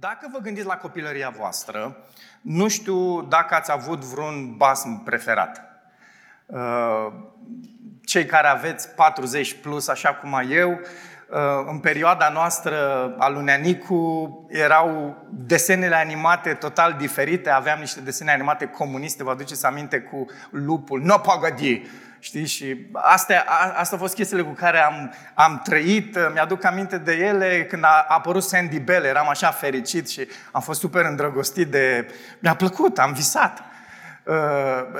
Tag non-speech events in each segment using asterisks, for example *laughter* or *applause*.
Dacă vă gândiți la copilăria voastră, nu știu dacă ați avut vreun basm preferat. Uh, cei care aveți 40 plus, așa cum ai eu, uh, în perioada noastră a lui Neanicu erau desenele animate total diferite. Aveam niște desene animate comuniste, vă aduceți aminte, cu lupul, no pagadi, Știi? Și astea, a, asta au fost chestiile cu care am, am trăit. Mi-aduc aminte de ele când a apărut Sandy Bell. Eram așa fericit și am fost super îndrăgostit de... Mi-a plăcut, am visat. Uh,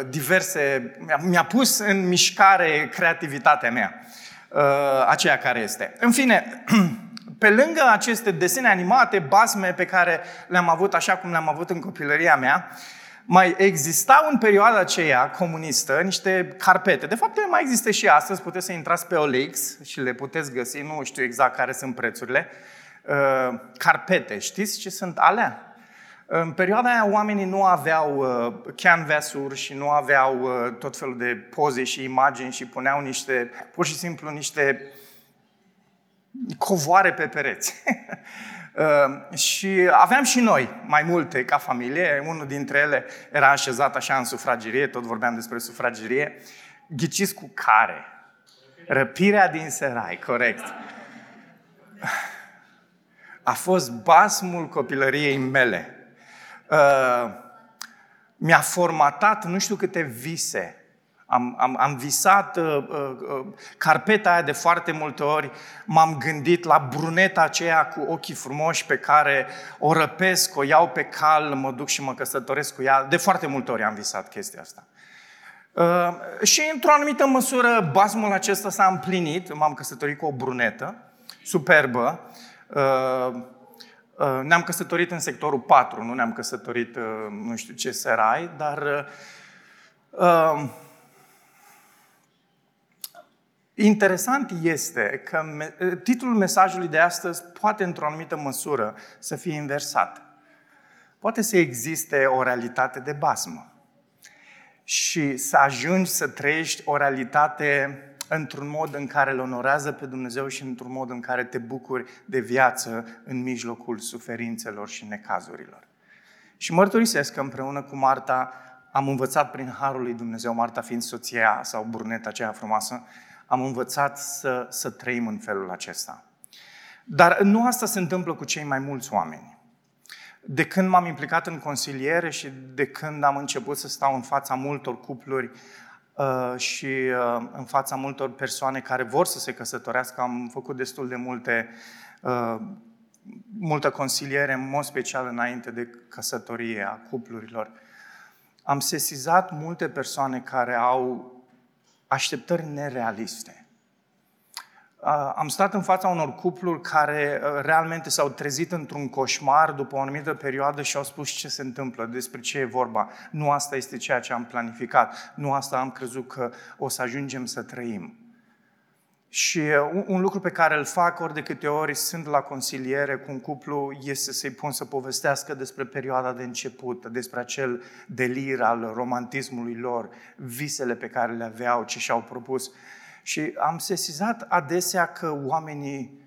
diverse... Mi-a pus în mișcare creativitatea mea. Uh, aceea care este. În fine, *clears throat* pe lângă aceste desene animate, basme pe care le-am avut așa cum le-am avut în copilăria mea, uh, mai existau în perioada aceea comunistă niște carpete. De fapt, ele mai există și astăzi. Puteți să intrați pe OLX și le puteți găsi. Nu știu exact care sunt prețurile. Uh, carpete. Știți ce sunt alea? În perioada aia oamenii nu aveau uh, canvas-uri și nu aveau uh, tot felul de poze și imagini și puneau niște, pur și simplu niște covoare pe pereți. *laughs* Ehm, și aveam și noi mai multe ca familie. Unul dintre ele era așezat așa în sufragerie, tot vorbeam despre sufragerie. Ghiciți cu care? Răpirea din Serai, corect. A fost basmul copilăriei mele. Uh, mi-a formatat nu știu câte vise am, am, am visat uh, uh, uh, carpeta aia de foarte multe ori, m-am gândit la bruneta aceea cu ochii frumoși pe care o răpesc, o iau pe cal, mă duc și mă căsătoresc cu ea. De foarte multe ori am visat chestia asta. Uh, și într-o anumită măsură basmul acesta s-a împlinit, m-am căsătorit cu o brunetă, superbă. Uh, uh, ne-am căsătorit în sectorul 4, nu ne-am căsătorit uh, nu știu ce serai, dar uh, Interesant este că titlul mesajului de astăzi poate într-o anumită măsură să fie inversat. Poate să existe o realitate de basmă și să ajungi să trăiești o realitate într-un mod în care îl onorează pe Dumnezeu și într-un mod în care te bucuri de viață în mijlocul suferințelor și necazurilor. Și mărturisesc că împreună cu Marta am învățat prin Harul lui Dumnezeu, Marta fiind soția sau burneta aceea frumoasă, am învățat să, să trăim în felul acesta. Dar nu asta se întâmplă cu cei mai mulți oameni. De când m-am implicat în consiliere și de când am început să stau în fața multor cupluri uh, și uh, în fața multor persoane care vor să se căsătorească, am făcut destul de multe, uh, multă consiliere, în mod special înainte de căsătorie a cuplurilor. Am sesizat multe persoane care au așteptări nerealiste. Am stat în fața unor cupluri care realmente s-au trezit într-un coșmar după o anumită perioadă și au spus ce se întâmplă, despre ce e vorba. Nu asta este ceea ce am planificat, nu asta am crezut că o să ajungem să trăim. Și un, un lucru pe care îl fac ori de câte ori sunt la consiliere cu un cuplu este să-i pun să povestească despre perioada de început, despre acel delir al romantismului lor, visele pe care le aveau, ce și-au propus. Și am sesizat adesea că oamenii,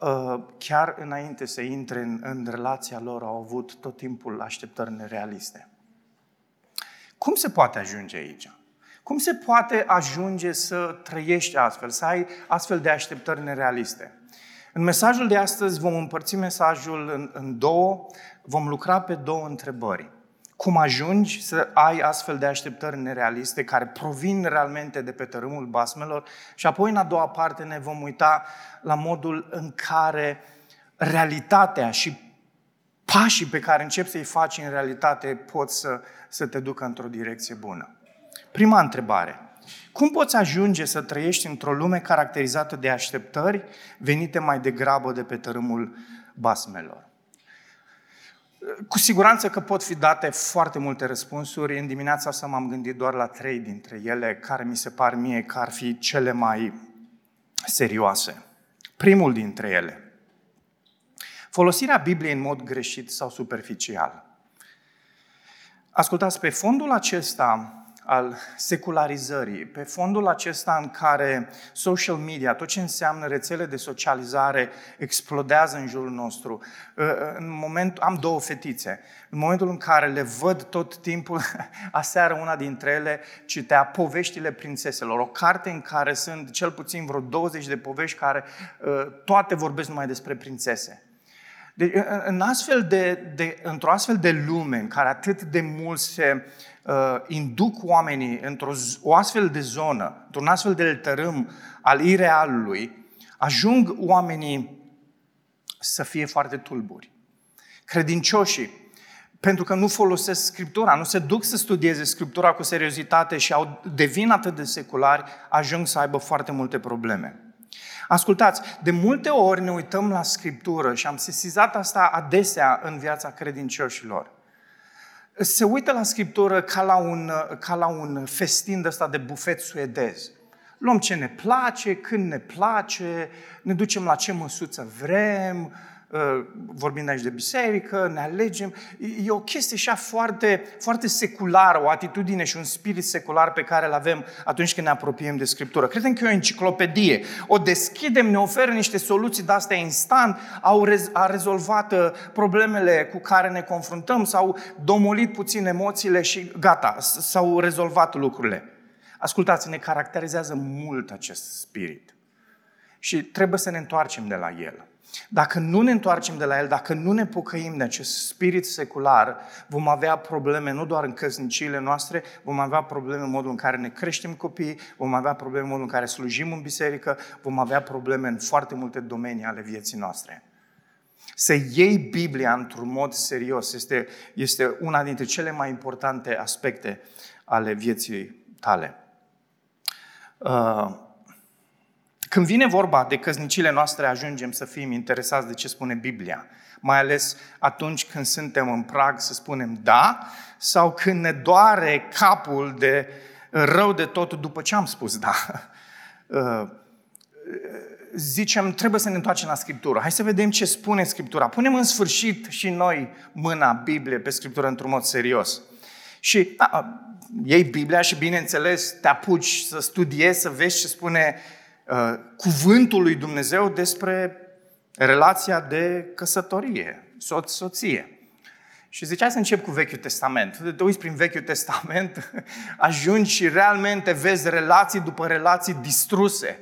uh, chiar înainte să intre în, în relația lor, au avut tot timpul așteptări nerealiste. Cum se poate ajunge aici? Cum se poate ajunge să trăiești astfel, să ai astfel de așteptări nerealiste? În mesajul de astăzi vom împărți mesajul în, în două, vom lucra pe două întrebări. Cum ajungi să ai astfel de așteptări nerealiste care provin realmente de pe tărâmul basmelor și apoi în a doua parte ne vom uita la modul în care realitatea și pașii pe care începi să-i faci în realitate pot să, să te ducă într-o direcție bună. Prima întrebare. Cum poți ajunge să trăiești într-o lume caracterizată de așteptări venite mai degrabă de pe tărâmul basmelor? Cu siguranță că pot fi date foarte multe răspunsuri. În dimineața asta m-am gândit doar la trei dintre ele, care mi se par mie că ar fi cele mai serioase. Primul dintre ele. Folosirea Bibliei în mod greșit sau superficial. Ascultați, pe fondul acesta al secularizării, pe fondul acesta în care social media, tot ce înseamnă rețele de socializare, explodează în jurul nostru. Uh, uh, în moment, am două fetițe. În momentul în care le văd tot timpul, *laughs* aseară una dintre ele citea Poveștile prințeselor, o carte în care sunt cel puțin vreo 20 de povești care uh, toate vorbesc numai despre prințese. Deci, în astfel de, de, într-o astfel de lume în care atât de mult se uh, induc oamenii într-o o astfel de zonă, într-un astfel de tărâm al irealului, ajung oamenii să fie foarte tulburi. Credincioșii, pentru că nu folosesc Scriptura, nu se duc să studieze Scriptura cu seriozitate și au, devin atât de seculari, ajung să aibă foarte multe probleme. Ascultați, de multe ori ne uităm la Scriptură și am sesizat asta adesea în viața credincioșilor. Se uită la Scriptură ca la un, ca la un festin de ăsta de bufet suedez. Luăm ce ne place, când ne place, ne ducem la ce măsuță vrem, Uh, vorbind aici de biserică, ne alegem. E o chestie așa foarte, foarte seculară, o atitudine și un spirit secular pe care îl avem atunci când ne apropiem de Scriptură. Credem că e o enciclopedie. O deschidem, ne oferă niște soluții de astea instant, au rez- a rezolvat uh, problemele cu care ne confruntăm, s-au domolit puțin emoțiile și gata, s-au rezolvat lucrurile. Ascultați, ne caracterizează mult acest spirit. Și trebuie să ne întoarcem de la el. Dacă nu ne întoarcem de la el, dacă nu ne pocăim de acest spirit secular, vom avea probleme nu doar în căsniciile noastre, vom avea probleme în modul în care ne creștem copiii, vom avea probleme în modul în care slujim în biserică, vom avea probleme în foarte multe domenii ale vieții noastre. Să iei Biblia într-un mod serios este, este una dintre cele mai importante aspecte ale vieții tale. Uh, când vine vorba de căsnicile noastre, ajungem să fim interesați de ce spune Biblia. Mai ales atunci când suntem în prag să spunem da, sau când ne doare capul de rău de tot după ce am spus da. *laughs* Uh, zicem, trebuie să ne întoarcem la Scriptură. Hai să vedem ce spune Scriptura. Punem în sfârșit și noi mâna Biblie pe Scriptură într-un mod serios. Și da, iei Biblia și, bineînțeles, te apuci să studiezi, să vezi ce spune Uh, cuvântul lui Dumnezeu despre relația de căsătorie, soț-soție. Și zicea să încep cu Vechiul Testament. Te uiți prin Vechiul Testament, *laughs* ajungi și realmente vezi relații după relații distruse,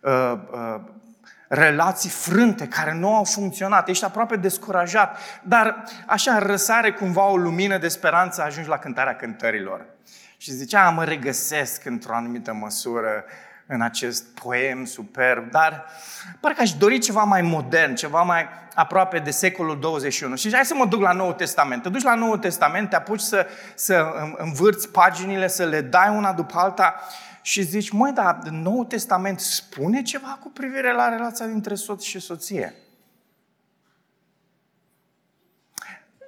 uh, uh, relații frânte care nu au funcționat. Ești aproape descurajat, dar așa răsare cumva o lumină de speranță, ajungi la cântarea cântărilor. Și zicea, mă regăsesc într-o anumită măsură în acest poem superb, dar parcă aș dori ceva mai modern, ceva mai aproape de secolul 21. Și hai să mă duc la Noul Testament. Te duci la Noul Testament, te apuci să, să învârți paginile, să le dai una după alta și zici, măi, dar Noul Testament spune ceva cu privire la relația dintre soț și soție.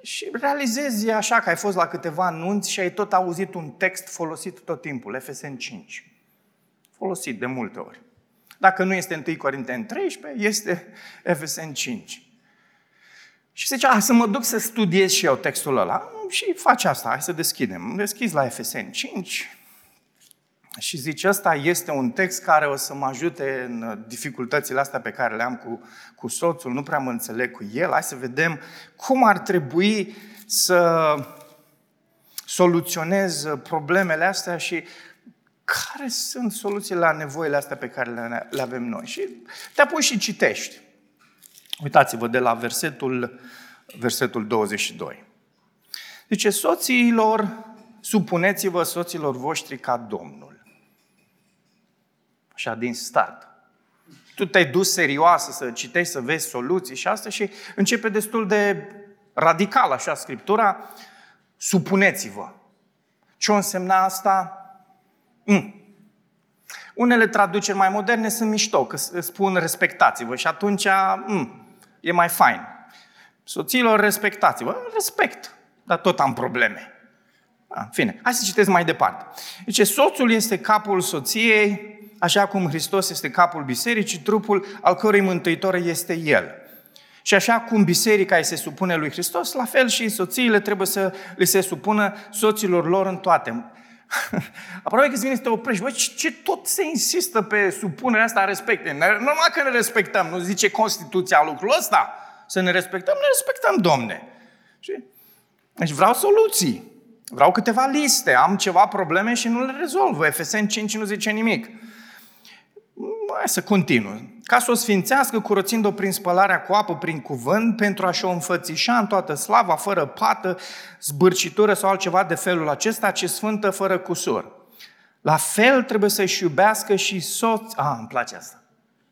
Și realizezi așa că ai fost la câteva anunți și ai tot auzit un text folosit tot timpul, FSN 5 folosit de multe ori. Dacă nu este 1 Corinteni 13, este Efesen 5. Și zice, a, să mă duc să studiez și eu textul ăla. Și faci asta, hai să deschidem. Deschizi la Efesen 5 și zice, ăsta este un text care o să mă ajute în dificultățile astea pe care le am cu, cu soțul, nu prea mă înțeleg cu el, hai să vedem cum ar trebui să soluționez problemele astea și care sunt soluțiile la nevoile astea pe care le, le avem noi. Și te apuci și citești. Uitați-vă de la versetul, versetul 22. Zice, soțiilor, supuneți-vă soților voștri ca Domnul. Așa din start. Tu te-ai dus serioasă să citești, să vezi soluții și asta și începe destul de radical așa Scriptura. Supuneți-vă. Ce o însemna asta? Mm. Unele traduceri mai moderne sunt mișto, că spun respectați-vă și atunci mm, e mai fain. Soților, respectați-vă. Respect, dar tot am probleme. A, în fine, hai să citesc mai departe. Deci, soțul este capul soției, așa cum Hristos este capul bisericii, trupul al cărui mântuitor este El. Și așa cum biserica îi se supune lui Hristos, la fel și soțiile trebuie să le se supună soților lor în toate. *laughs* Aproape că vine să te oprești. Băi, ce tot se insistă pe supunerea asta a respectei? Normal că ne respectăm. Nu zice Constituția lucrul ăsta? Să ne respectăm, ne respectăm, domne. Deci vreau soluții. Vreau câteva liste. Am ceva probleme și nu le rezolv. FSN 5 nu zice nimic. Hai să continu. Ca să o sfințească, curățind-o prin spălarea cu apă, prin cuvânt, pentru a-și o înfățișa în toată slava, fără pată, zbârcitură sau altceva de felul acesta, ci sfântă fără cusur. La fel trebuie să-și iubească și soț... Ah, îmi place asta.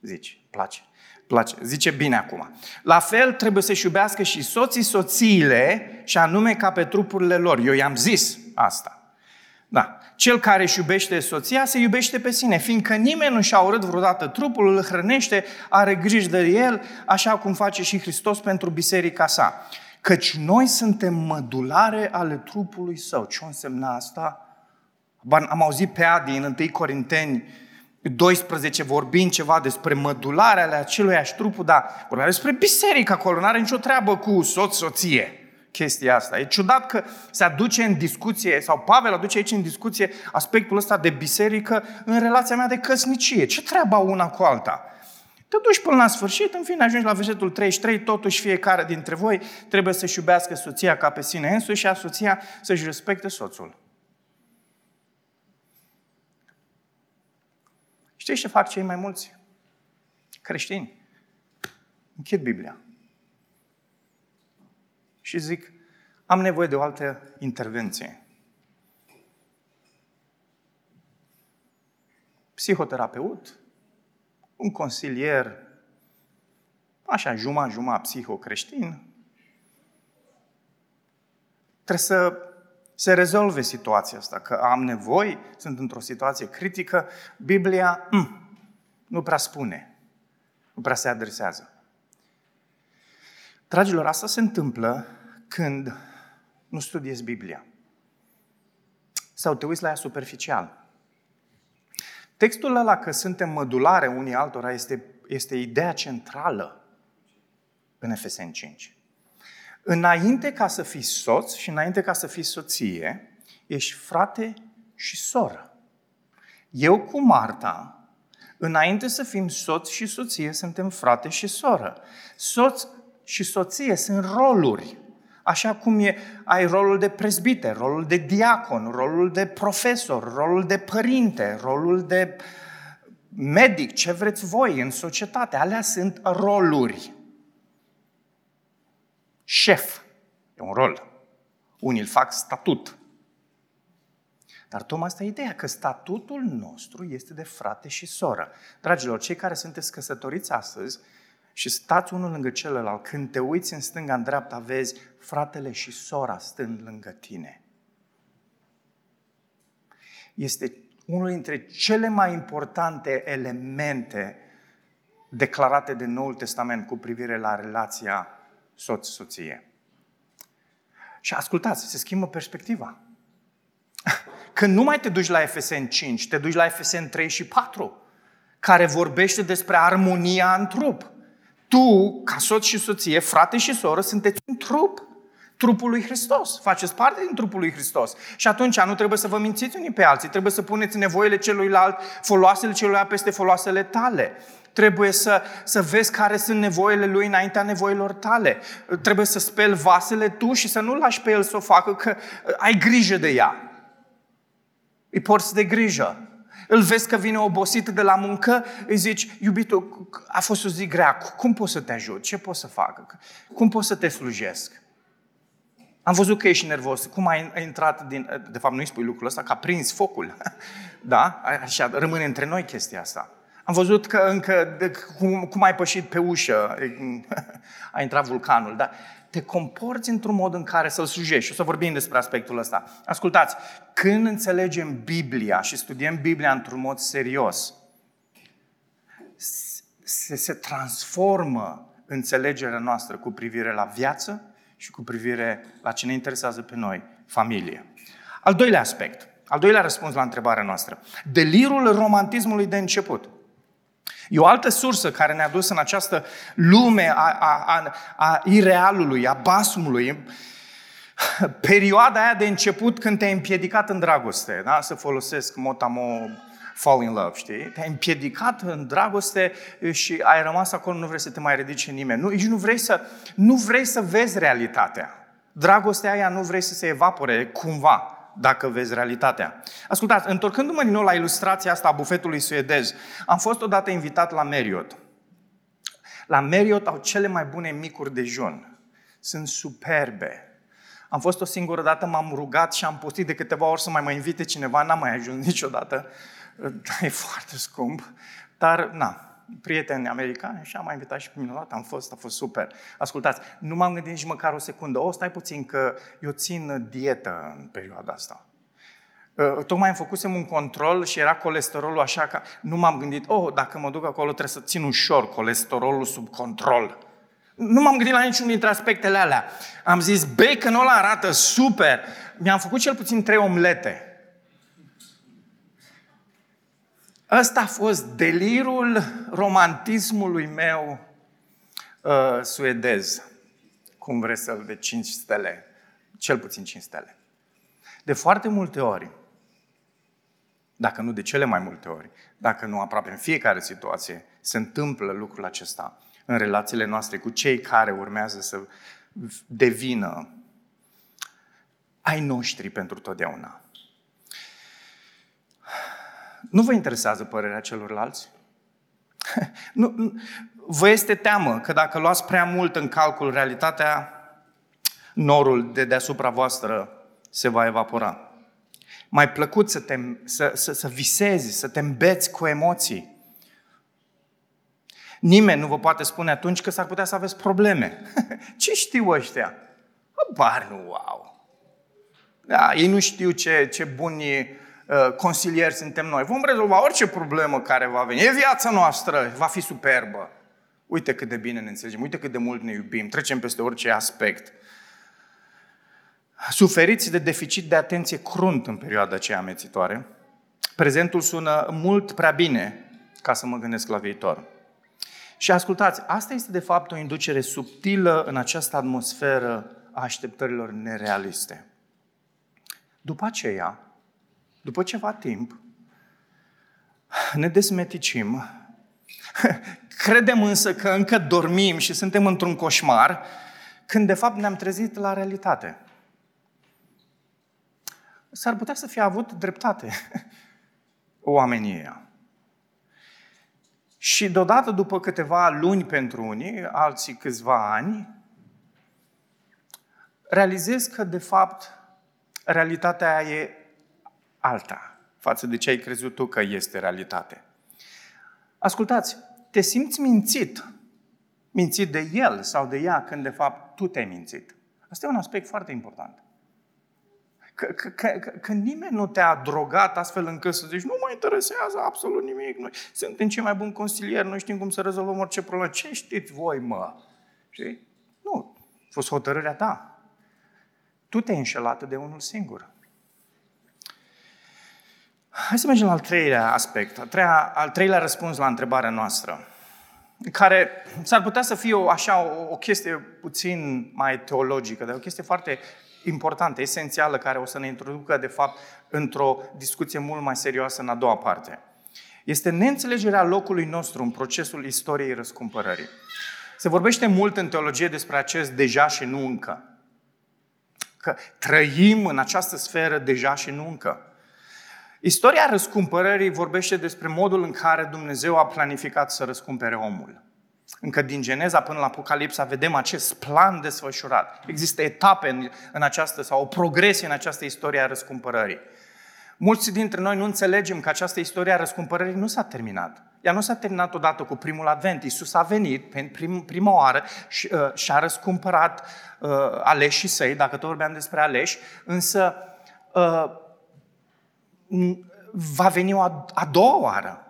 Zici, place. place. Zice bine acum. La fel trebuie să-și iubească și soții soțiile, și anume ca pe trupurile lor. Eu i-am zis asta. Da. Cel care își iubește soția se iubește pe sine, fiindcă nimeni nu și-a urât vreodată trupul, îl hrănește, are grijă de el, așa cum face și Hristos pentru biserica sa. Căci noi suntem mădulare ale trupului său. Ce însemna asta? Am auzit pe Adi în 1 Corinteni 12 vorbind ceva despre mădularea ale aceluiași trupul, dar vorbea despre biserică acolo, nu are nicio treabă cu soț-soție chestia asta. E ciudat că se aduce în discuție, sau Pavel aduce aici în discuție aspectul ăsta de biserică în relația mea de căsnicie. Ce treaba una cu alta? Te duci până la sfârșit, în fine ajungi la versetul 33, totuși fiecare dintre voi trebuie să-și iubească soția ca pe sine însuși și a soția să-și respecte soțul. Știi ce fac cei mai mulți creștini? Închid Biblia și zic, am nevoie de o altă intervenție. Psihoterapeut, un consilier, așa, juma, juma psihocreștin, trebuie să se rezolve situația asta, că am nevoie, sunt într-o situație critică, Biblia mm, nu prea spune, nu prea se adresează. Dragilor, asta se întâmplă când nu studiezi Biblia. Sau te uiți la ea superficial. Textul ăla că suntem mădulare unii altora este, este ideea centrală în Efeseni 5. Înainte ca să fii soț și înainte ca să fii soție, ești frate și soră. Eu cu Marta, înainte să fim soț și soție, suntem frate și soră. Soț și soție sunt roluri. Așa cum e, ai rolul de prezbiter, rolul de diacon, rolul de profesor, rolul de părinte, rolul de medic, ce vreți voi în societate. Alea sunt roluri. Șef e un rol. Unii îl fac statut. Dar tocmai asta e ideea, că statutul nostru este de frate și soră. Dragilor, cei care sunteți căsătoriți astăzi, și stați unul lângă celălalt. Când te uiți în stânga, în dreapta, vezi fratele și sora stând lângă tine. Este unul dintre cele mai importante elemente declarate de Noul Testament cu privire la relația soț-soție. Și ascultați, se schimbă perspectiva. *laughs* Când nu mai te duci la FSN 5, te duci la FSN 3 și 4, care vorbește despre armonia în trup tu, ca soț și soție, frate și soră, sunteți un trup. Trupul lui Hristos. Faceți parte din trupul lui Hristos. Și atunci nu trebuie să vă mințiți unii pe alții. Trebuie să puneți nevoile celuilalt, foloasele celuilalt peste foloasele tale. Trebuie să, să vezi care sunt nevoile lui înaintea nevoilor tale. Trebuie să speli vasele tu și să nu lași pe el să o facă, că ai grijă de ea. Îi porți de grijă. Îl vezi că vine obosit de la muncă, îi zici, iubitul, a fost o zi grea, cum pot să te ajut? Ce pot să fac? Cum pot să te slujesc? Am văzut că ești nervos. Cum ai intrat din... De fapt, nu-i spui lucrul ăsta, că a prins focul. *laughs* da? Așa, rămâne între noi chestia asta. Am văzut că încă, de, cum, cum ai pășit pe ușă, *laughs* a intrat vulcanul, da? Te comporți într-un mod în care să-L slujești. Și o să vorbim despre aspectul ăsta. Ascultați, când înțelegem Biblia și studiem Biblia într-un mod serios, se, se transformă înțelegerea noastră cu privire la viață și cu privire la ce ne interesează pe noi, familie. Al doilea aspect, al doilea răspuns la întrebarea noastră. Delirul romantismului de început. E o altă sursă care ne-a dus în această lume a, a, a, a irealului, a basmului. perioada aia de început când te-ai împiedicat în dragoste, da? să folosesc motamo fall in love, știi? Te-ai împiedicat în dragoste și ai rămas acolo, nu vrei să te mai ridici nimeni. Nu, nici nu vrei să, nu vrei să vezi realitatea. Dragostea aia nu vrei să se evapore cumva dacă vezi realitatea. Ascultați, întorcându-mă din nou la ilustrația asta a bufetului suedez, am fost odată invitat la Marriott. La Marriott au cele mai bune micuri dejun. Sunt superbe. Am fost o singură dată, m-am rugat și am postit de câteva ori să mai mă invite cineva, n-am mai ajuns niciodată. *laughs* E foarte scump, dar na, prieteni americani și am mai invitat și pe mine odată, am fost, a fost super. Ascultați, nu m-am gândit nici măcar o secundă, o, stai puțin că eu țin dietă în perioada asta. Uh, tocmai am făcusem un control și era colesterolul așa că nu m-am gândit, oh, dacă mă duc acolo trebuie să țin ușor colesterolul sub control. Nu m-am gândit la niciunul dintre aspectele alea. Am zis, baconul ăla arată super. Mi-am făcut cel puțin trei omlete. Ăsta a fost delirul romantismului meu uh, suedez. Cum vreți să-l de 5 stele. Cel puțin 5 stele. De foarte multe ori, dacă nu de cele mai multe ori, dacă nu aproape în fiecare situație, se întâmplă lucrul acesta în relațiile noastre cu cei care urmează să devină ai noștri pentru totdeauna. Nu vă interesează părerea celorlalți? *laughs* nu, nu, vă este teamă că dacă luați prea mult în calcul realitatea, norul de deasupra voastră se va evapora. Mai plăcut să, te, să, să, să visezi, să te îmbeți cu emoții, Nimeni nu vă poate spune atunci că s-ar putea să aveți probleme. *laughs* ce știu ăștia? Bar nu, wow! Da, ei nu știu ce, ce buni uh, consilieri suntem noi. Vom rezolva orice problemă care va veni. E viața noastră, va fi superbă. Uite cât de bine ne înțelegem, uite cât de mult ne iubim, trecem peste orice aspect. Suferiți de deficit de atenție crunt în perioada aceea amețitoare. Prezentul sună mult prea bine ca să mă gândesc la viitor. Și ascultați, asta este de fapt o inducere subtilă în această atmosferă a așteptărilor nerealiste. După aceea, după ceva timp, ne desmeticim, *laughs* credem însă că încă dormim și suntem într-un coșmar, când de fapt ne-am trezit la realitate. S-ar putea să fie avut dreptate *laughs* oamenii ăia. Și deodată, după câteva luni pentru unii, alții câțiva ani, realizez că, de fapt, realitatea e alta față de ce ai crezut tu că este realitate. Ascultați, te simți mințit, mințit de el sau de ea, când de fapt tu te-ai mințit. Asta e un aspect foarte important. Că, că, că, că nimeni nu te-a drogat astfel încât să zici, nu mă interesează absolut nimic, noi suntem cei mai buni consilieri, noi știm cum să rezolvăm orice problemă. Ce știți voi, mă? Știi? Nu, a fost hotărârea ta. Tu te-ai înșelat de unul singur. Hai să mergem la al treilea aspect, al, treia, al treilea răspuns la întrebarea noastră, care s-ar putea să fie o, așa o, o chestie puțin mai teologică, dar o chestie foarte importantă, esențială, care o să ne introducă, de fapt, într-o discuție mult mai serioasă în a doua parte. Este neînțelegerea locului nostru în procesul istoriei răscumpărării. Se vorbește mult în teologie despre acest deja și nu încă. Că trăim în această sferă deja și nu încă. Istoria răscumpărării vorbește despre modul în care Dumnezeu a planificat să răscumpere omul. Încă din Geneza până la Apocalipsa vedem acest plan desfășurat. Există etape în, în această, sau o progresie în această istorie a răscumpărării. Mulți dintre noi nu înțelegem că această istorie a răscumpărării nu s-a terminat. Ea nu s-a terminat odată cu primul advent. Iisus a venit pentru prim, prima oară și uh, și-a răscumpărat uh, aleșii săi, dacă tot vorbeam despre aleși, însă uh, va veni o a, a doua oară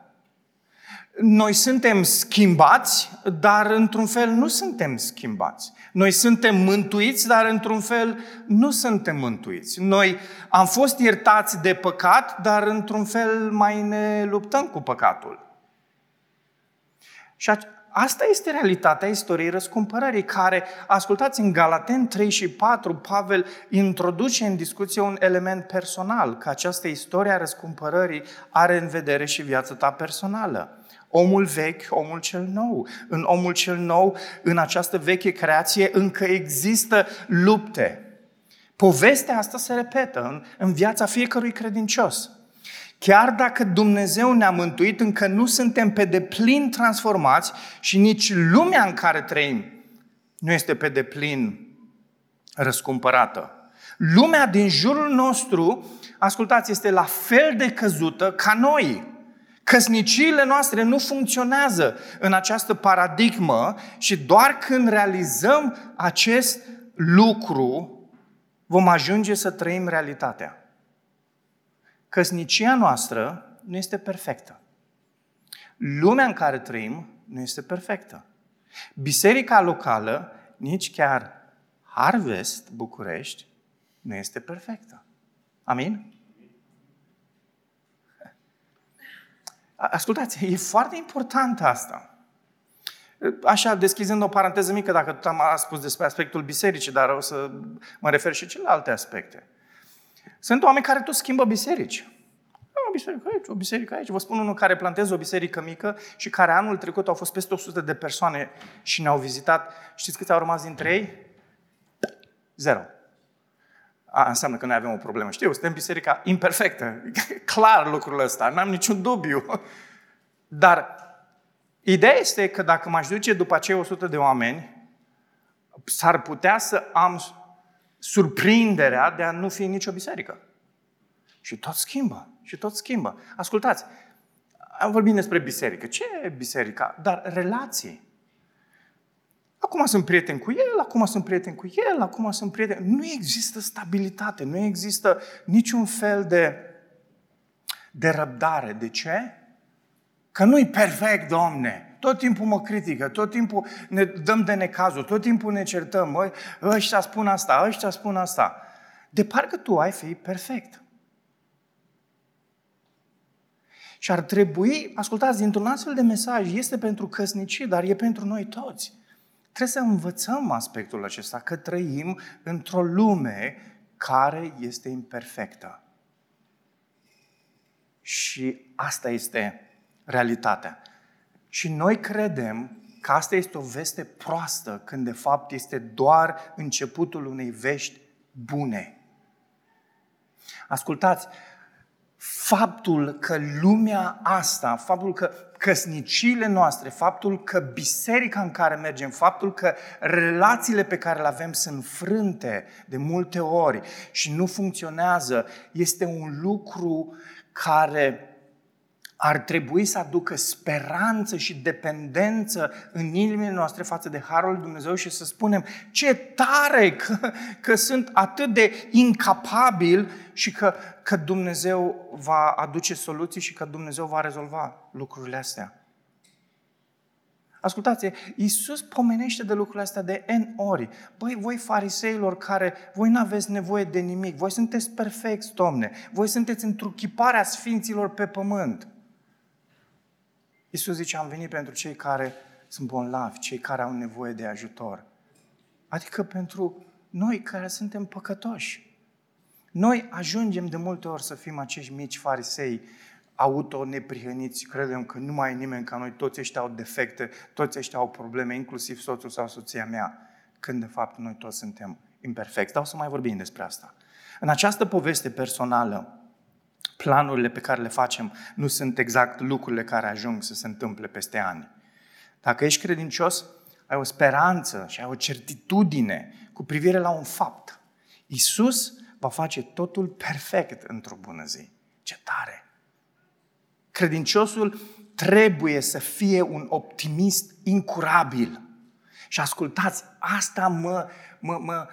noi suntem schimbați, dar într-un fel nu suntem schimbați. Noi suntem mântuiți, dar într-un fel nu suntem mântuiți. Noi am fost iertați de păcat, dar într-un fel mai ne luptăm cu păcatul. Și asta este realitatea istoriei răscumpărării, care, ascultați, în Galaten 3 și 4, Pavel introduce în discuție un element personal, că această istorie a răscumpărării are în vedere și viața ta personală. Omul vechi, omul cel nou. În omul cel nou, în această veche creație, încă există lupte. Povestea asta se repetă în, în viața fiecărui credincios. Chiar dacă Dumnezeu ne-a mântuit, încă nu suntem pe deplin transformați și nici lumea în care trăim nu este pe deplin răscumpărată. Lumea din jurul nostru, ascultați, este la fel de căzută ca noi. Căsniciile noastre nu funcționează în această paradigmă și doar când realizăm acest lucru, vom ajunge să trăim realitatea. Căsnicia noastră nu este perfectă. Lumea în care trăim nu este perfectă. Biserica locală, nici chiar Harvest București, nu este perfectă. Amin? Ascultați, e foarte important asta. Așa, deschizând o paranteză mică, dacă tot am spus despre aspectul bisericii, dar o să mă refer și celelalte aspecte. Sunt oameni care tot schimbă biserici. O biserică aici, o biserică aici. Vă spun unul care plantează o biserică mică și care anul trecut au fost peste 100 de persoane și ne-au vizitat. Știți câți au rămas dintre ei? Zero. A, înseamnă că noi avem o problemă. Știu, suntem biserica imperfectă. *laughs* Clar lucrul ăsta, n-am niciun dubiu. Dar ideea este că dacă m-aș duce după acei 100 de oameni, s-ar putea să am surprinderea de a nu fi nicio biserică. Și tot schimbă, și tot schimbă. Ascultați, am vorbit despre biserică. Ce e biserica? Dar relații. Acum sunt prieten cu el, acum sunt prieten cu el, acum sunt prieten... Nu există stabilitate, nu există niciun fel de, de răbdare. De ce? Că nu-i perfect, Domne. Tot timpul mă critică, tot timpul ne dăm de necazul, tot timpul ne certăm. Măi, ăștia spun asta, ăștia spun asta. De parcă tu ai fi perfect. Și ar trebui, ascultați, dintr-un astfel de mesaj, este pentru căsnicie, dar e pentru noi toți. Trebuie să învățăm aspectul acesta, că trăim într-o lume care este imperfectă. Și asta este realitatea. Și noi credem că asta este o veste proastă, când de fapt este doar începutul unei vești bune. Ascultați, faptul că lumea asta, faptul că căsnicile noastre, faptul că biserica în care mergem, faptul că relațiile pe care le avem sunt frânte de multe ori și nu funcționează, este un lucru care ar trebui să aducă speranță și dependență în inimile noastre față de Harul lui Dumnezeu și să spunem ce tare că, că sunt atât de incapabil și că, că Dumnezeu va aduce soluții și că Dumnezeu va rezolva lucrurile astea. Ascultați, Iisus pomenește de lucrurile astea de N ori. Băi, voi fariseilor care, voi nu aveți nevoie de nimic, voi sunteți perfecți, Domne, voi sunteți întruchiparea sfinților pe pământ. Iisus zice, am venit pentru cei care sunt bolnavi, cei care au nevoie de ajutor. Adică pentru noi care suntem păcătoși. Noi ajungem de multe ori să fim acești mici farisei auto-neprihăniți, credem că nu mai e nimeni ca noi, toți ăștia au defecte, toți ăștia au probleme, inclusiv soțul sau soția mea, când de fapt noi toți suntem imperfecți. Dar o să mai vorbim despre asta. În această poveste personală, planurile pe care le facem nu sunt exact lucrurile care ajung să se întâmple peste ani. Dacă ești credincios, ai o speranță și ai o certitudine cu privire la un fapt. Isus va face totul perfect într-o bună zi. Ce tare! Credinciosul trebuie să fie un optimist incurabil. Și ascultați, asta mă, mă, mă,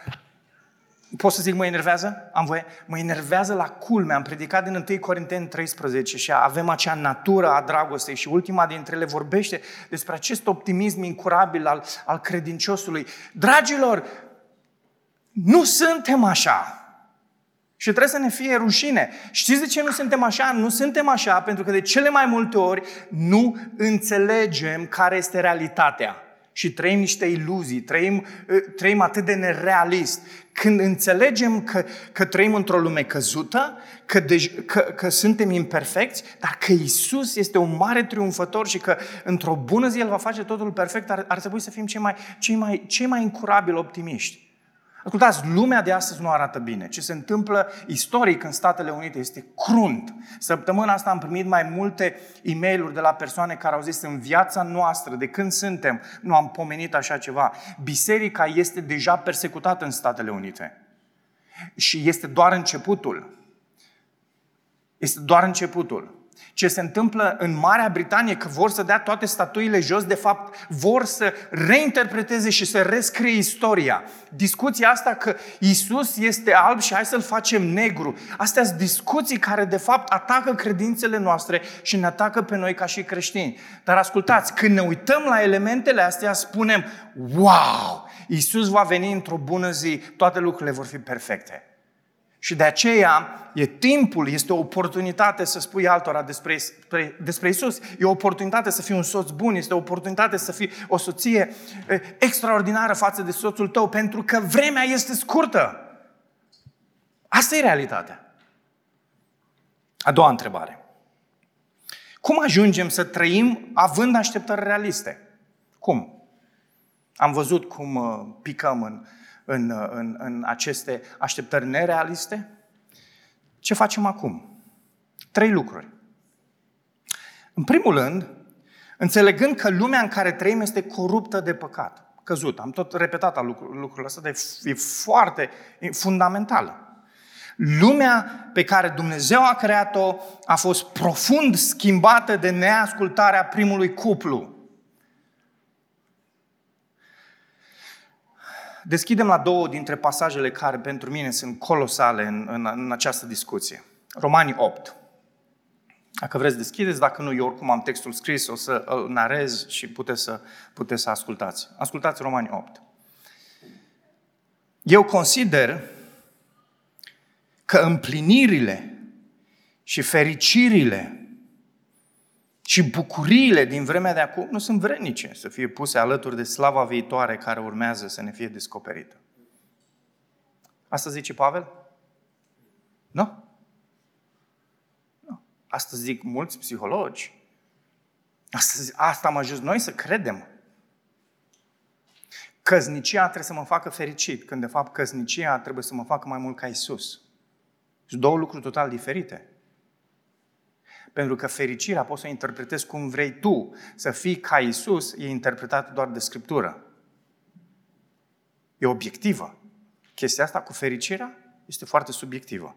Pot să zic mă enervează? Am voie? Mă enervează la culme. Am predicat din 1 Corinteni 13 și avem acea natură a dragostei și ultima dintre ele vorbește despre acest optimism incurabil al, al credinciosului. Dragilor, nu suntem așa. Și trebuie să ne fie rușine. Știți de ce nu suntem așa? Nu suntem așa pentru că de cele mai multe ori nu înțelegem care este realitatea. Și trăim niște iluzii, trăim, ă, trăim atât de nerealist. Când înțelegem că, că trăim într-o lume căzută, că, de, că, că suntem imperfecți, dar că Isus este un mare triumfător și că într-o bună zi El va face totul perfect, ar, ar trebui să fim cei mai, cei mai, cei mai incurabili optimiști. Ascultați, lumea de astăzi nu arată bine. Ce se întâmplă istoric în Statele Unite este crunt. Săptămâna asta am primit mai multe e mail de la persoane care au zis în viața noastră, de când suntem, nu am pomenit așa ceva. Biserica este deja persecutată în Statele Unite. Și este doar începutul. Este doar începutul ce se întâmplă în Marea Britanie, că vor să dea toate statuile jos, de fapt vor să reinterpreteze și să rescrie istoria. Discuția asta că Isus este alb și hai să-l facem negru. Astea sunt discuții care de fapt atacă credințele noastre și ne atacă pe noi ca și creștini. Dar ascultați, când ne uităm la elementele astea, spunem, wow, Isus va veni într-o bună zi, toate lucrurile vor fi perfecte. Și de aceea e timpul, este o oportunitate să spui altora despre, despre, despre Isus. E o oportunitate să fii un soț bun, este o oportunitate să fii o soție extraordinară față de soțul tău, pentru că vremea este scurtă. Asta e realitatea. A doua întrebare. Cum ajungem să trăim având așteptări realiste? Cum? Am văzut cum uh, picăm în în, în, în aceste așteptări nerealiste? Ce facem acum? Trei lucruri. În primul rând, înțelegând că lumea în care trăim este coruptă de păcat, căzut. Am tot repetat lucrul, lucrul ăsta, dar e foarte e fundamentală. Lumea pe care Dumnezeu a creat-o a fost profund schimbată de neascultarea primului cuplu. Deschidem la două dintre pasajele care pentru mine sunt colosale în, în, în această discuție. Romanii 8. Dacă vreți, deschideți, dacă nu, eu oricum am textul scris, o să îl narez și puteți să, puteți să ascultați. Ascultați Romanii 8. Eu consider că împlinirile și fericirile și bucuriile din vremea de acum nu sunt vrednice să fie puse alături de slava viitoare care urmează să ne fie descoperită. Asta zice Pavel? Nu? nu. Asta zic mulți psihologi. Asta, asta am ajuns noi să credem. Căznicia trebuie să mă facă fericit, când de fapt căznicia trebuie să mă facă mai mult ca Isus. Sunt două lucruri total diferite. Pentru că fericirea poți să o interpretezi cum vrei tu. Să fii ca Isus e interpretat doar de Scriptură. E obiectivă. Chestia asta cu fericirea este foarte subiectivă.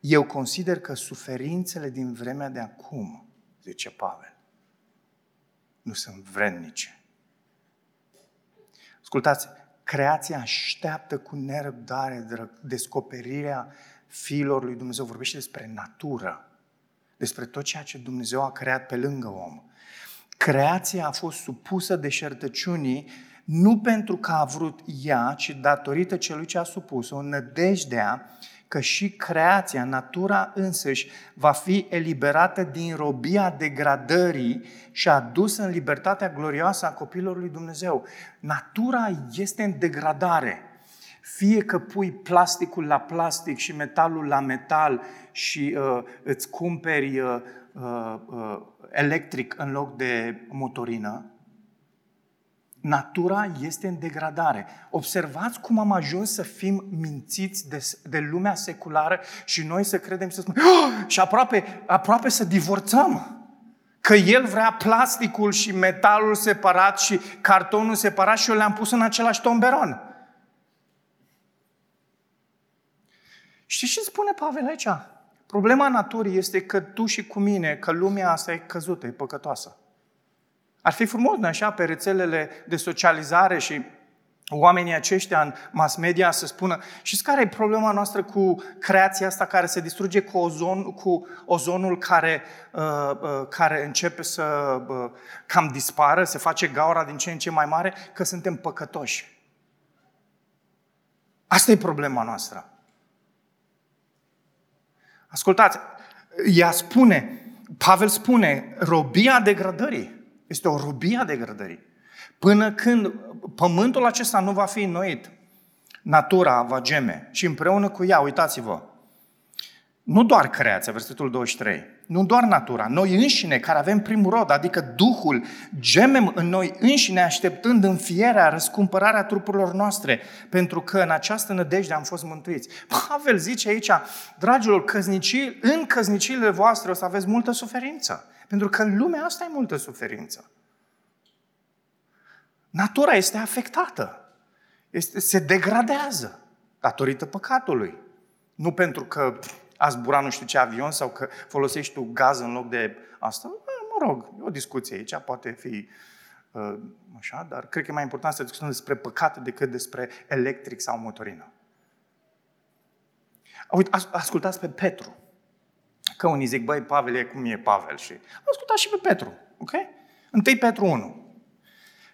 Eu consider că suferințele din vremea de acum, zice Pavel, nu sunt vrednice. Ascultați, creația așteaptă cu nerăbdare descoperirea fiilor lui Dumnezeu, vorbește despre natură, despre tot ceea ce Dumnezeu a creat pe lângă om. Creația a fost supusă deșertăciunii nu pentru că a vrut ea, ci datorită celui ce a supus-o, nădejdea că și creația, natura însăși, va fi eliberată din robia degradării și adusă în libertatea glorioasă a copilor lui Dumnezeu. Natura este în degradare. Fie că pui plasticul la plastic și metalul la metal și uh, îți cumperi uh, uh, uh, electric în loc de motorină, natura este în degradare. Observați cum am ajuns să fim mințiți de, de lumea seculară și noi să credem să spunem oh! și aproape, aproape să divorțăm. Că el vrea plasticul și metalul separat și cartonul separat și eu le-am pus în același tomberon. Știți ce spune Pavel aici? Problema naturii este că tu și cu mine, că lumea asta e căzută, e păcătoasă. Ar fi frumos, nu așa, pe rețelele de socializare și oamenii aceștia în mass media să spună și care e problema noastră cu creația asta care se distruge cu, ozon, cu ozonul care, uh, uh, care începe să uh, cam dispară, se face gaura din ce în ce mai mare, că suntem păcătoși. Asta e problema noastră. Ascultați, ea spune, Pavel spune, robia degradării. Este o robia a degradării. Până când pământul acesta nu va fi înnoit, natura va geme și împreună cu ea, uitați-vă, nu doar creația, versetul 23, nu doar natura, noi înșine care avem primul rod, adică Duhul, gemem în noi înșine așteptând înfierea, răscumpărarea trupurilor noastre, pentru că în această nădejde am fost mântuiți. Pavel zice aici, dragilor, căznicii, în căznicile voastre o să aveți multă suferință, pentru că în lumea asta e multă suferință. Natura este afectată, este, se degradează datorită păcatului. Nu pentru că a zbura nu știu ce avion sau că folosești tu gaz în loc de asta. Mă rog, e o discuție aici, poate fi uh, așa, dar cred că e mai important să discutăm despre păcat decât despre electric sau motorină. Uite, ascultați pe Petru. Că unii zic, băi, Pavel e cum e Pavel. Și ascultați și pe Petru, ok? 1 Petru 1.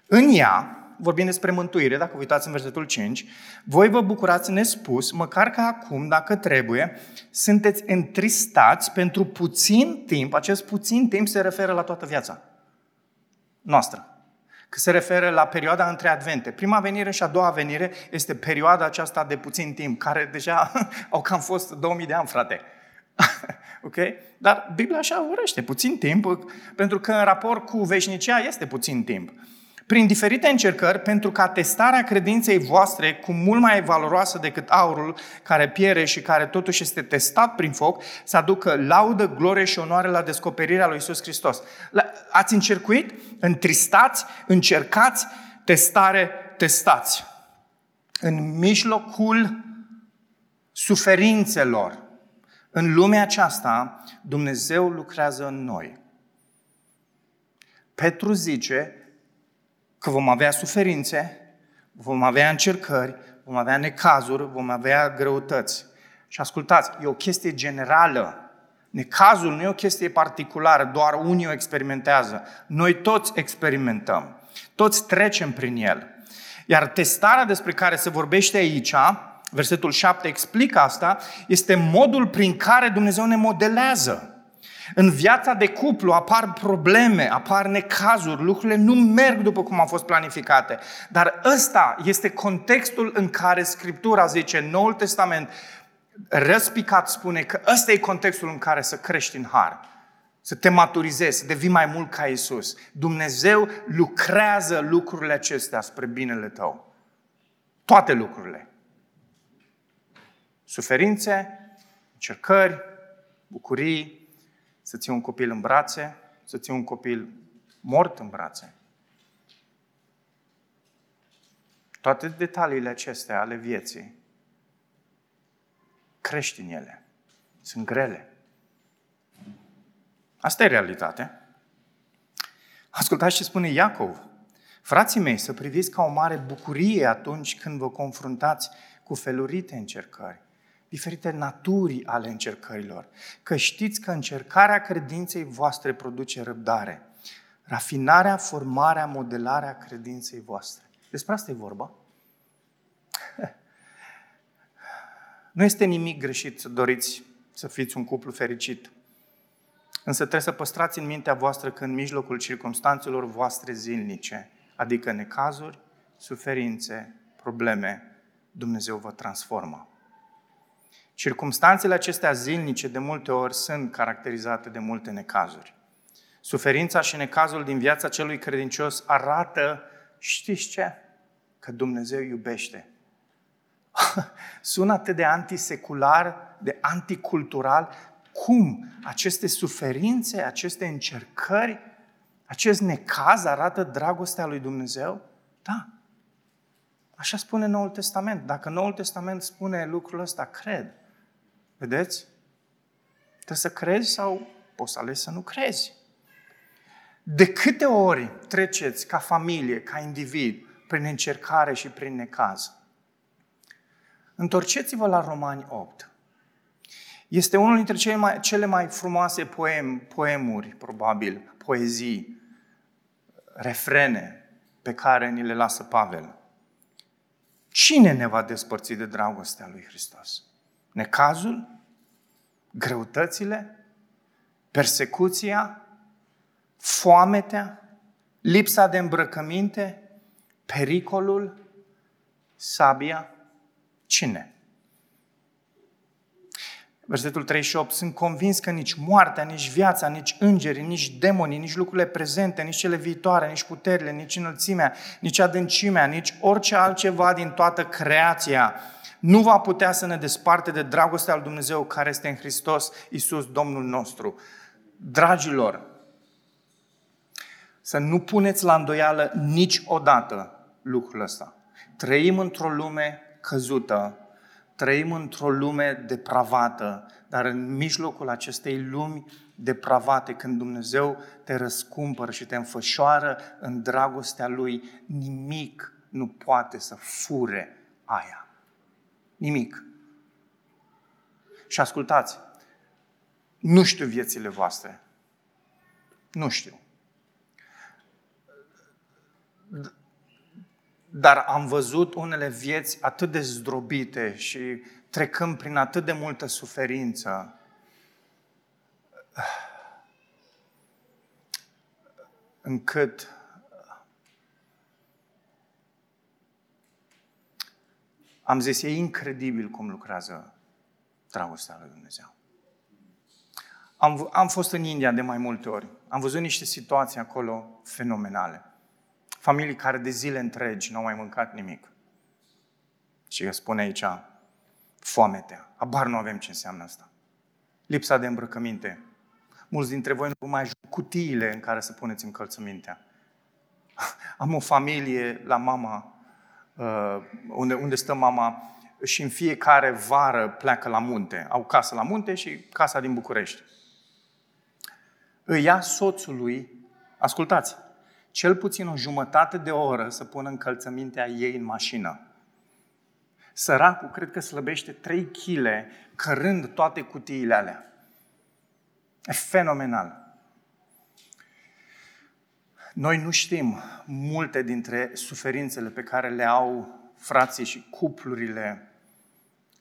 În ea, vorbim despre mântuire, dacă vă uitați în versetul 5, voi vă bucurați nespus, măcar că acum, dacă trebuie, sunteți întristați pentru puțin timp, acest puțin timp se referă la toată viața noastră. Că se referă la perioada între advente. Prima venire și a doua venire este perioada aceasta de puțin timp, care deja *laughs* au cam fost 2000 de ani, frate. *laughs* ok? Dar Biblia așa urăște, puțin timp, pentru că în raport cu veșnicia este puțin timp prin diferite încercări pentru ca testarea credinței voastre, cu mult mai valoroasă decât aurul care piere și care totuși este testat prin foc, să aducă laudă, glorie și onoare la descoperirea lui Isus Hristos. Ați încercuit? Întristați, încercați, testare, testați. În mijlocul suferințelor, în lumea aceasta, Dumnezeu lucrează în noi. Petru zice, că vom avea suferințe, vom avea încercări, vom avea necazuri, vom avea greutăți. Și ascultați, e o chestie generală. Necazul nu e o chestie particulară, doar unii o experimentează. Noi toți experimentăm. Toți trecem prin el. Iar testarea despre care se vorbește aici, versetul 7 explică asta, este modul prin care Dumnezeu ne modelează. În viața de cuplu apar probleme, apar necazuri, lucrurile nu merg după cum au fost planificate. Dar ăsta este contextul în care Scriptura zice, Noul Testament, răspicat spune că ăsta e contextul în care să crești în har. Să te maturizezi, să devii mai mult ca Isus. Dumnezeu lucrează lucrurile acestea spre binele tău. Toate lucrurile. Suferințe, încercări, bucurii, să ții un copil în brațe, să ții un copil mort în brațe. Toate detaliile acestea ale vieții crești în ele. Sunt grele. Asta e realitatea. Ascultați ce spune Iacov. Frații mei, să priviți ca o mare bucurie atunci când vă confruntați cu felurite încercări diferite naturi ale încercărilor. Că știți că încercarea credinței voastre produce răbdare. Rafinarea, formarea, modelarea credinței voastre. Despre asta e vorba. *laughs* Nu este nimic greșit să doriți să fiți un cuplu fericit. Însă trebuie să păstrați în mintea voastră că în mijlocul circunstanțelor voastre zilnice, adică necazuri, suferințe, probleme, Dumnezeu vă transformă. Circumstanțele acestea zilnice de multe ori sunt caracterizate de multe necazuri. Suferința și necazul din viața celui credincios arată, știți ce? Că Dumnezeu iubește. *laughs* Sună atât de antisecular, de anticultural, cum aceste suferințe, aceste încercări, acest necaz arată dragostea lui Dumnezeu? Da. Așa spune Noul Testament. Dacă Noul Testament spune lucrul ăsta, cred. Vedeți? Trebuie să crezi sau poți să alegi să nu crezi. De câte ori treceți ca familie, ca individ, prin încercare și prin necaz? Întorceți-vă la Romani 8. Este unul dintre cele mai, cele mai frumoase poem, poemuri, probabil, poezii, refrene pe care ni le lasă Pavel. Cine ne va despărți de dragostea lui Hristos? Necazul? Greutățile, persecuția, foametea, lipsa de îmbrăcăminte, pericolul, sabia? Cine? Versetul 38. Sunt convins că nici moartea, nici viața, nici îngerii, nici demonii, nici lucrurile prezente, nici cele viitoare, nici puterile, nici înălțimea, nici adâncimea, nici orice altceva din toată creația nu va putea să ne desparte de dragostea lui Dumnezeu care este în Hristos Iisus, Domnul nostru. Dragilor, să nu puneți la îndoială niciodată lucrul ăsta. Trăim într-o lume căzută, trăim într-o lume depravată, dar în mijlocul acestei lumi depravate, când Dumnezeu te răscumpără și te înfășoară în dragostea Lui, nimic nu poate să fure aia. Nimic. Și ascultați, nu știu viețile voastre. Nu știu. Dar am văzut unele vieți atât de zdrobite și trecând prin atât de multă suferință, încât am zis, e incredibil cum lucrează dragostea lui Dumnezeu. Am, am fost în India de mai multe ori. Am văzut niște situații acolo fenomenale. Familii care de zile întregi nu au mai mâncat nimic. Și spune aici, foametea. Abar nu avem ce înseamnă asta. Lipsa de îmbrăcăminte. Mulți dintre voi nu mai ajung cutiile în care să puneți încălțămintea. *laughs* Am o familie la mama, uh, unde, unde stă mama, și în fiecare vară pleacă la munte. Au casă la munte și casa din București. Îi ia soțului, ascultați, cel puțin o jumătate de oră să pună încălțămintea ei în mașină. Săracul cred că slăbește 3 kg cărând toate cutiile alea. E fenomenal. Noi nu știm multe dintre suferințele pe care le au frații și cuplurile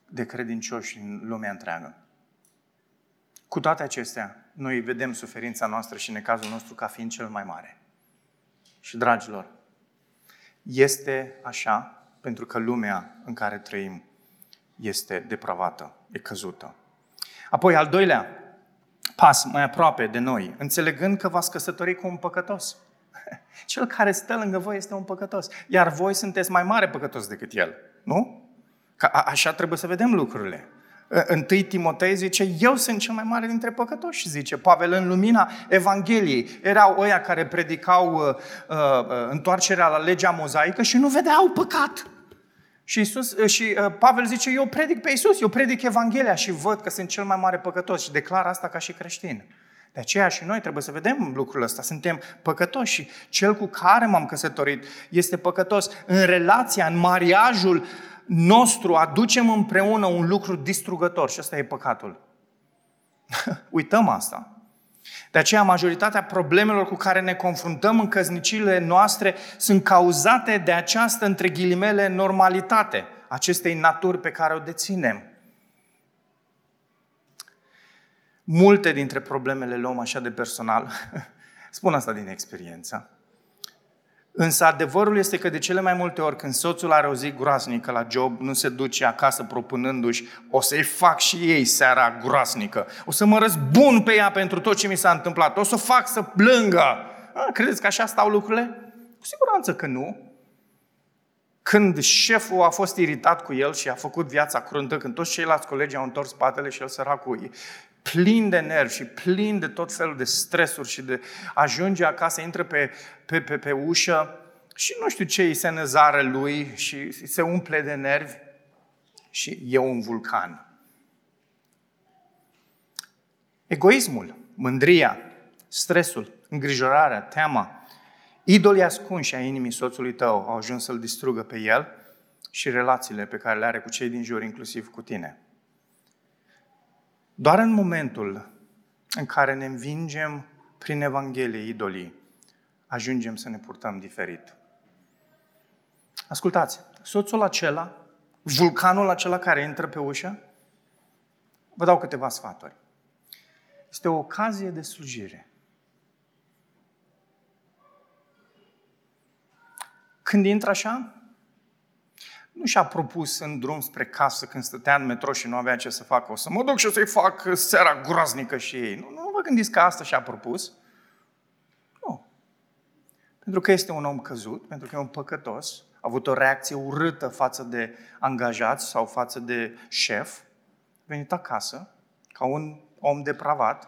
de credincioși în lumea întreagă. Cu toate acestea, noi vedem suferința noastră și necazul nostru ca fiind cel mai mare. Și, dragilor, este așa pentru că lumea în care trăim este depravată, e căzută. Apoi, al doilea pas mai aproape de noi, înțelegând că v-ați căsătorit cu un păcătos. *laughs* Cel care stă lângă voi este un păcătos, iar voi sunteți mai mare păcătos decât el, nu? Ca așa trebuie să vedem lucrurile. Întâi Timotei zice, eu sunt cel mai mare dintre păcătoși, zice Pavel, în lumina Evangheliei. Erau ăia care predicau uh, uh, întoarcerea la legea mozaică și nu vedeau păcat. Și, Iisus, uh, și uh, Pavel zice, eu predic pe Iisus, eu predic Evanghelia și văd că sunt cel mai mare păcătos și declar asta ca și creștin. De aceea și noi trebuie să vedem lucrul ăsta. Suntem păcătoși și cel cu care m-am căsătorit este păcătos. În relația, în mariajul nostru aducem împreună un lucru distrugător și ăsta e păcatul. *laughs* Uităm asta. De aceea, majoritatea problemelor cu care ne confruntăm în căsnicile noastre sunt cauzate de această, între ghilimele, normalitate, acestei naturi pe care o deținem. Multe dintre problemele le luăm așa de personal. *laughs* Spun asta din experiență. Însă adevărul este că de cele mai multe ori când soțul are o zi groasnică la job, nu se duce acasă propunându-și o să-i fac și ei seara groasnică. O să mă răzbun pe ea pentru tot ce mi s-a întâmplat. O să o fac să plângă. A, credeți că așa stau lucrurile? Cu siguranță că nu. Când șeful a fost iritat cu el și a făcut viața cruntă, când toți ceilalți colegi au întors spatele și el săracul plin de nervi și plin de tot felul de stresuri și de ajunge acasă, intră pe, pe, pe, pe ușă și nu știu ce îi se năzară lui și se umple de nervi și e un vulcan. Egoismul, mândria, stresul, îngrijorarea, teama, idolii ascunși a inimii soțului tău au ajuns să-l distrugă pe el și relațiile pe care le are cu cei din jur, inclusiv cu tine. Doar în momentul în care ne învingem prin Evanghelie idolii, ajungem să ne purtăm diferit. Ascultați, soțul acela, vulcanul acela care intră pe ușă, Vă dau câteva sfaturi. Este o ocazie de slujire. Când intră așa, nu și-a propus în drum spre casă când stătea în metro și nu avea ce să facă. O să mă duc și o să-i fac seara groaznică și ei. Nu, nu vă gândiți că asta și-a propus. Nu. Pentru că este un om căzut, pentru că e un păcătos, a avut o reacție urâtă față de angajați sau față de șef, a venit acasă ca un om depravat,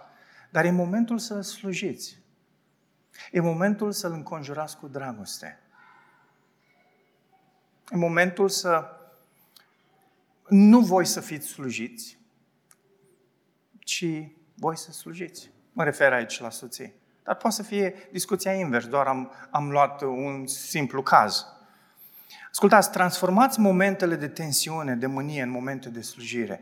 dar e momentul să slujiți. E momentul să-l înconjurați cu dragoste. E momentul să nu voi să fiți slujiți, ci voi să slujiți. Mă refer aici la soții. Dar poate să fie discuția invers, doar am, am luat un simplu caz. Ascultați, transformați momentele de tensiune, de mânie în momente de slujire.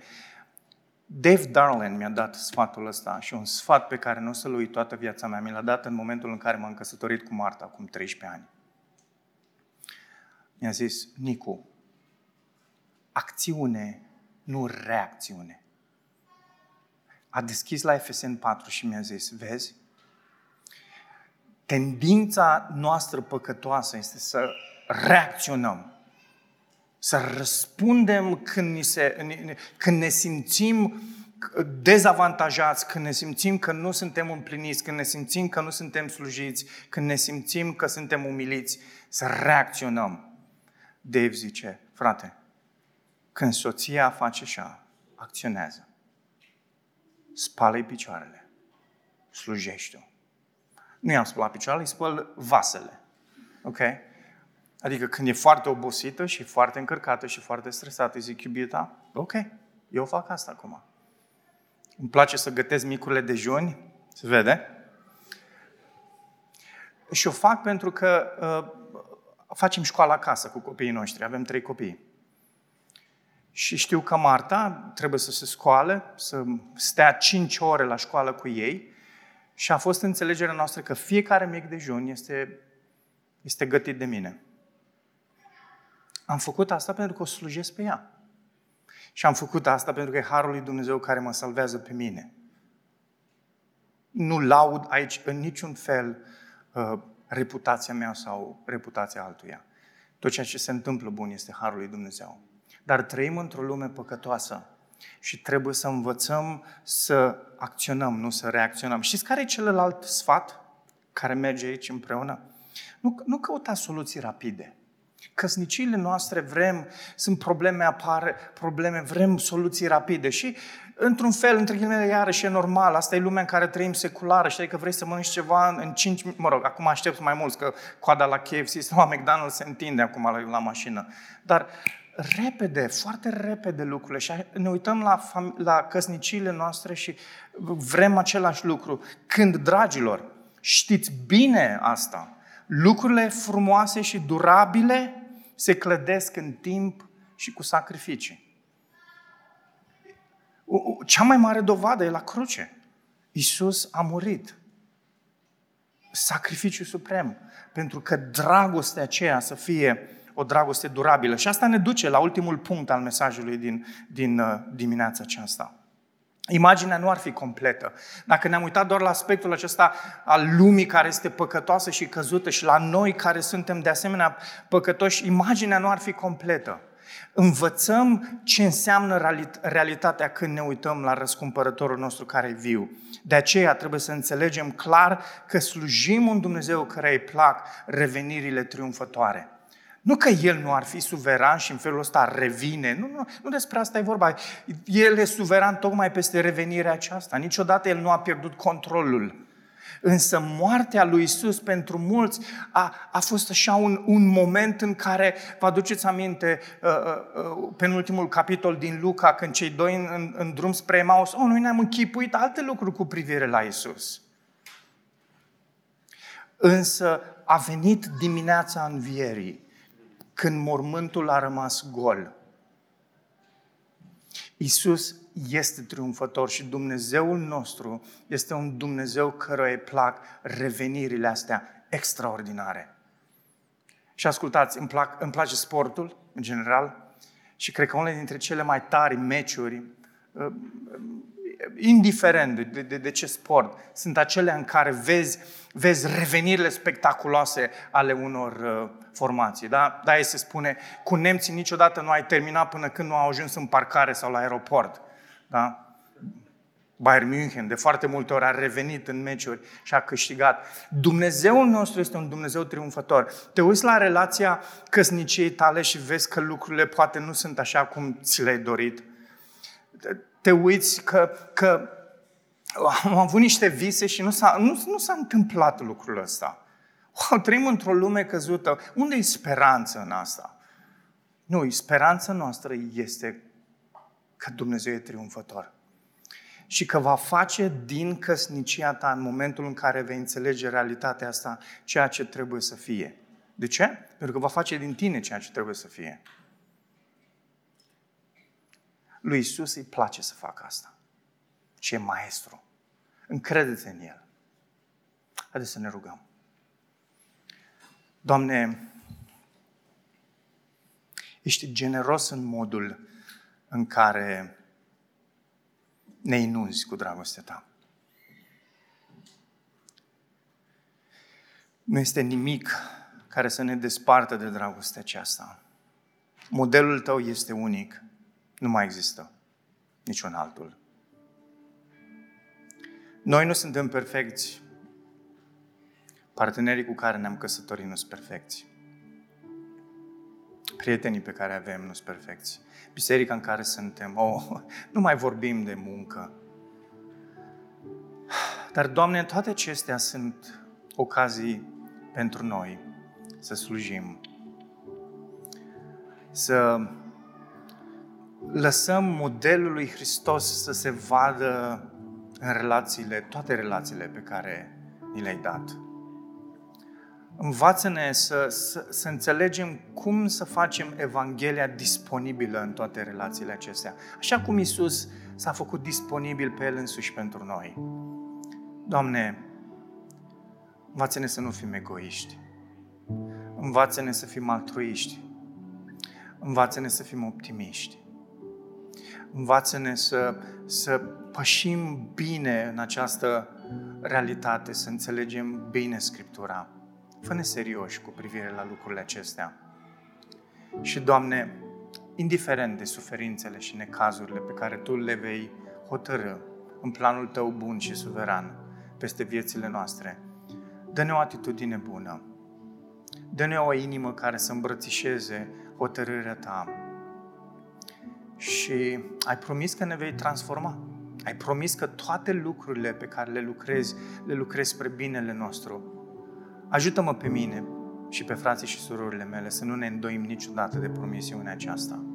Dave Darling mi-a dat sfatul ăsta și un sfat pe care nu o să-l uit toată viața mea. Mi l-a dat în momentul în care m-am căsătorit cu Marta, acum 13 ani mi-a zis, Nicu, acțiune, nu reacțiune. A deschis la FSN 4 și mi-a zis, vezi, tendința noastră păcătoasă este să reacționăm, să răspundem când, ni se, când ne simțim dezavantajați, când ne simțim că nu suntem împliniți, când ne simțim că nu suntem slujiți, când ne simțim că suntem umiliți, să reacționăm. Dave zice, frate, când soția face așa, acționează, spală-i picioarele, slujește-o. Nu i-am spălat picioarele, îi spăl vasele. Ok? Adică când e foarte obosită și foarte încărcată și foarte stresată, îi zic, iubita, ok, eu fac asta acum. Îmi place să gătesc micurile dejuni, se vede? Și o fac pentru că uh, facem școală acasă cu copiii noștri, avem trei copii. Și știu că Marta trebuie să se scoale, să stea 5 ore la școală cu ei și a fost înțelegerea noastră că fiecare mic dejun este, este gătit de mine. Am făcut asta pentru că o slujesc pe ea. Și am făcut asta pentru că e Harul lui Dumnezeu care mă salvează pe mine. Nu laud aici în niciun fel uh, reputația mea sau reputația altuia. Tot ceea ce se întâmplă bun este Harul lui Dumnezeu. Dar trăim într-o lume păcătoasă și trebuie să învățăm să acționăm, nu să reacționăm. Știți care e celălalt sfat care merge aici împreună? Nu, nu căuta soluții rapide. Căsniciile noastre vrem, sunt probleme, apar probleme, vrem soluții rapide și într-un fel, între ghilimele, iarăși e normal, asta e lumea în care trăim seculară, știi că vrei să mănânci ceva în 5 minute, mă rog, acum aștept mai mulți, că coada la KFC sau la McDonald's se întinde acum la, la mașină. Dar repede, foarte repede lucrurile și ne uităm la, fam- la căsniciile noastre și vrem același lucru. Când, dragilor, știți bine asta, lucrurile frumoase și durabile se clădesc în timp și cu sacrificii. Cea mai mare dovadă e la cruce. Isus a murit. Sacrificiu suprem. Pentru că dragostea aceea să fie o dragoste durabilă. Și asta ne duce la ultimul punct al mesajului din, din uh, dimineața aceasta. Imaginea nu ar fi completă. Dacă ne-am uitat doar la aspectul acesta al lumii care este păcătoasă și căzută și la noi care suntem de asemenea păcătoși, imaginea nu ar fi completă. Învățăm ce înseamnă realitatea când ne uităm la răscumpărătorul nostru care e viu. De aceea trebuie să înțelegem clar că slujim un Dumnezeu care îi plac revenirile triumfătoare. Nu că El nu ar fi suveran și în felul ăsta revine. Nu, nu, nu despre asta e vorba. El e suveran tocmai peste revenirea aceasta. Niciodată El nu a pierdut controlul. Însă moartea lui Isus pentru mulți a, a fost așa un, un moment în care, vă aduceți aminte, uh, uh, uh penultimul capitol din Luca, când cei doi în, în, în drum spre Emaus, oh, noi ne-am închipuit alte lucruri cu privire la Isus. Însă a venit dimineața învierii când mormântul a rămas gol. Isus este triumfător și Dumnezeul nostru este un Dumnezeu căruia îi plac revenirile astea extraordinare. Și ascultați, îmi, plac, îmi place sportul, în general, și cred că unele dintre cele mai tari meciuri uh, indiferent de, de, de ce sport, sunt acele în care vezi, vezi revenirile spectaculoase ale unor uh, formații. Da? Da, se spune, cu nemții niciodată nu ai terminat până când nu au ajuns în parcare sau la aeroport. Da? Bayern München de foarte multe ori a revenit în meciuri și a câștigat. Dumnezeul nostru este un Dumnezeu triumfător. Te uiți la relația căsniciei tale și vezi că lucrurile poate nu sunt așa cum ți le-ai dorit. Te uiți că, că am avut niște vise și nu s-a, nu, nu s-a întâmplat lucrul ăsta. Wow, trăim într-o lume căzută. Unde e speranță în asta? Nu, speranța noastră este că Dumnezeu e triumfător și că va face din căsnicia ta în momentul în care vei înțelege realitatea asta ceea ce trebuie să fie. De ce? Pentru că va face din tine ceea ce trebuie să fie. Lui Isus îi place să facă asta. Și e maestru. Încrede-te în El. Haideți să ne rugăm. Doamne, ești generos în modul în care ne inunzi cu dragostea ta. Nu este nimic care să ne despartă de dragostea aceasta. Modelul tău este unic. Nu mai există niciun altul. Noi nu suntem perfecți. Partenerii cu care ne-am căsătorit nu sunt perfecți. Prietenii pe care avem nu sunt perfecți biserica în care suntem. Oh, *laughs* nu mai vorbim de muncă. Dar, Doamne, toate acestea sunt ocazii pentru noi să slujim. Să lăsăm modelul lui Hristos să se vadă în relațiile, toate relațiile pe care ni le-ai dat. Învață-ne să, să, să înțelegem cum să facem Evanghelia disponibilă în toate relațiile acestea. Așa cum Isus s-a făcut disponibil pe El însuși pentru noi. Doamne, învață-ne să nu fim egoiști. Învață-ne să fim altruiști. Învață-ne să fim optimiști. Învață-ne să, să pășim bine în această realitate, să înțelegem bine Scriptura Fă-ne serioși cu privire la lucrurile acestea. Și, Doamne, indiferent de suferințele și necazurile pe care Tu le vei hotărâ în planul Tău bun și suveran peste viețile noastre, dă-ne o atitudine bună. Dă-ne o inimă care să îmbrățișeze hotărârea Ta. Și ai promis că ne vei transforma. Ai promis că toate lucrurile pe care le lucrezi, le lucrezi spre binele nostru Ajută-mă pe mine și pe frații și surorile mele să nu ne îndoim niciodată de promisiunea aceasta.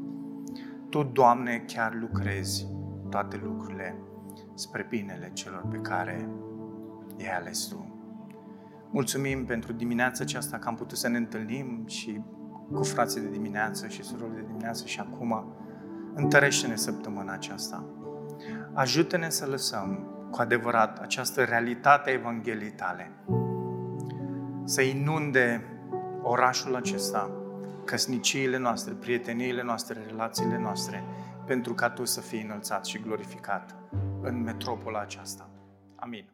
Tu, Doamne, chiar lucrezi toate lucrurile spre binele celor pe care i-ai ales Tu. Mulțumim pentru dimineața aceasta că am putut să ne întâlnim și cu frații de dimineață și surorile de dimineață și acum întărește-ne săptămâna aceasta. Ajută-ne să lăsăm cu adevărat această realitate a Evangheliei tale să inunde orașul acesta, căsniciile noastre, prieteniile noastre, relațiile noastre, pentru ca Tu să fii înălțat și glorificat în metropola aceasta. Amin.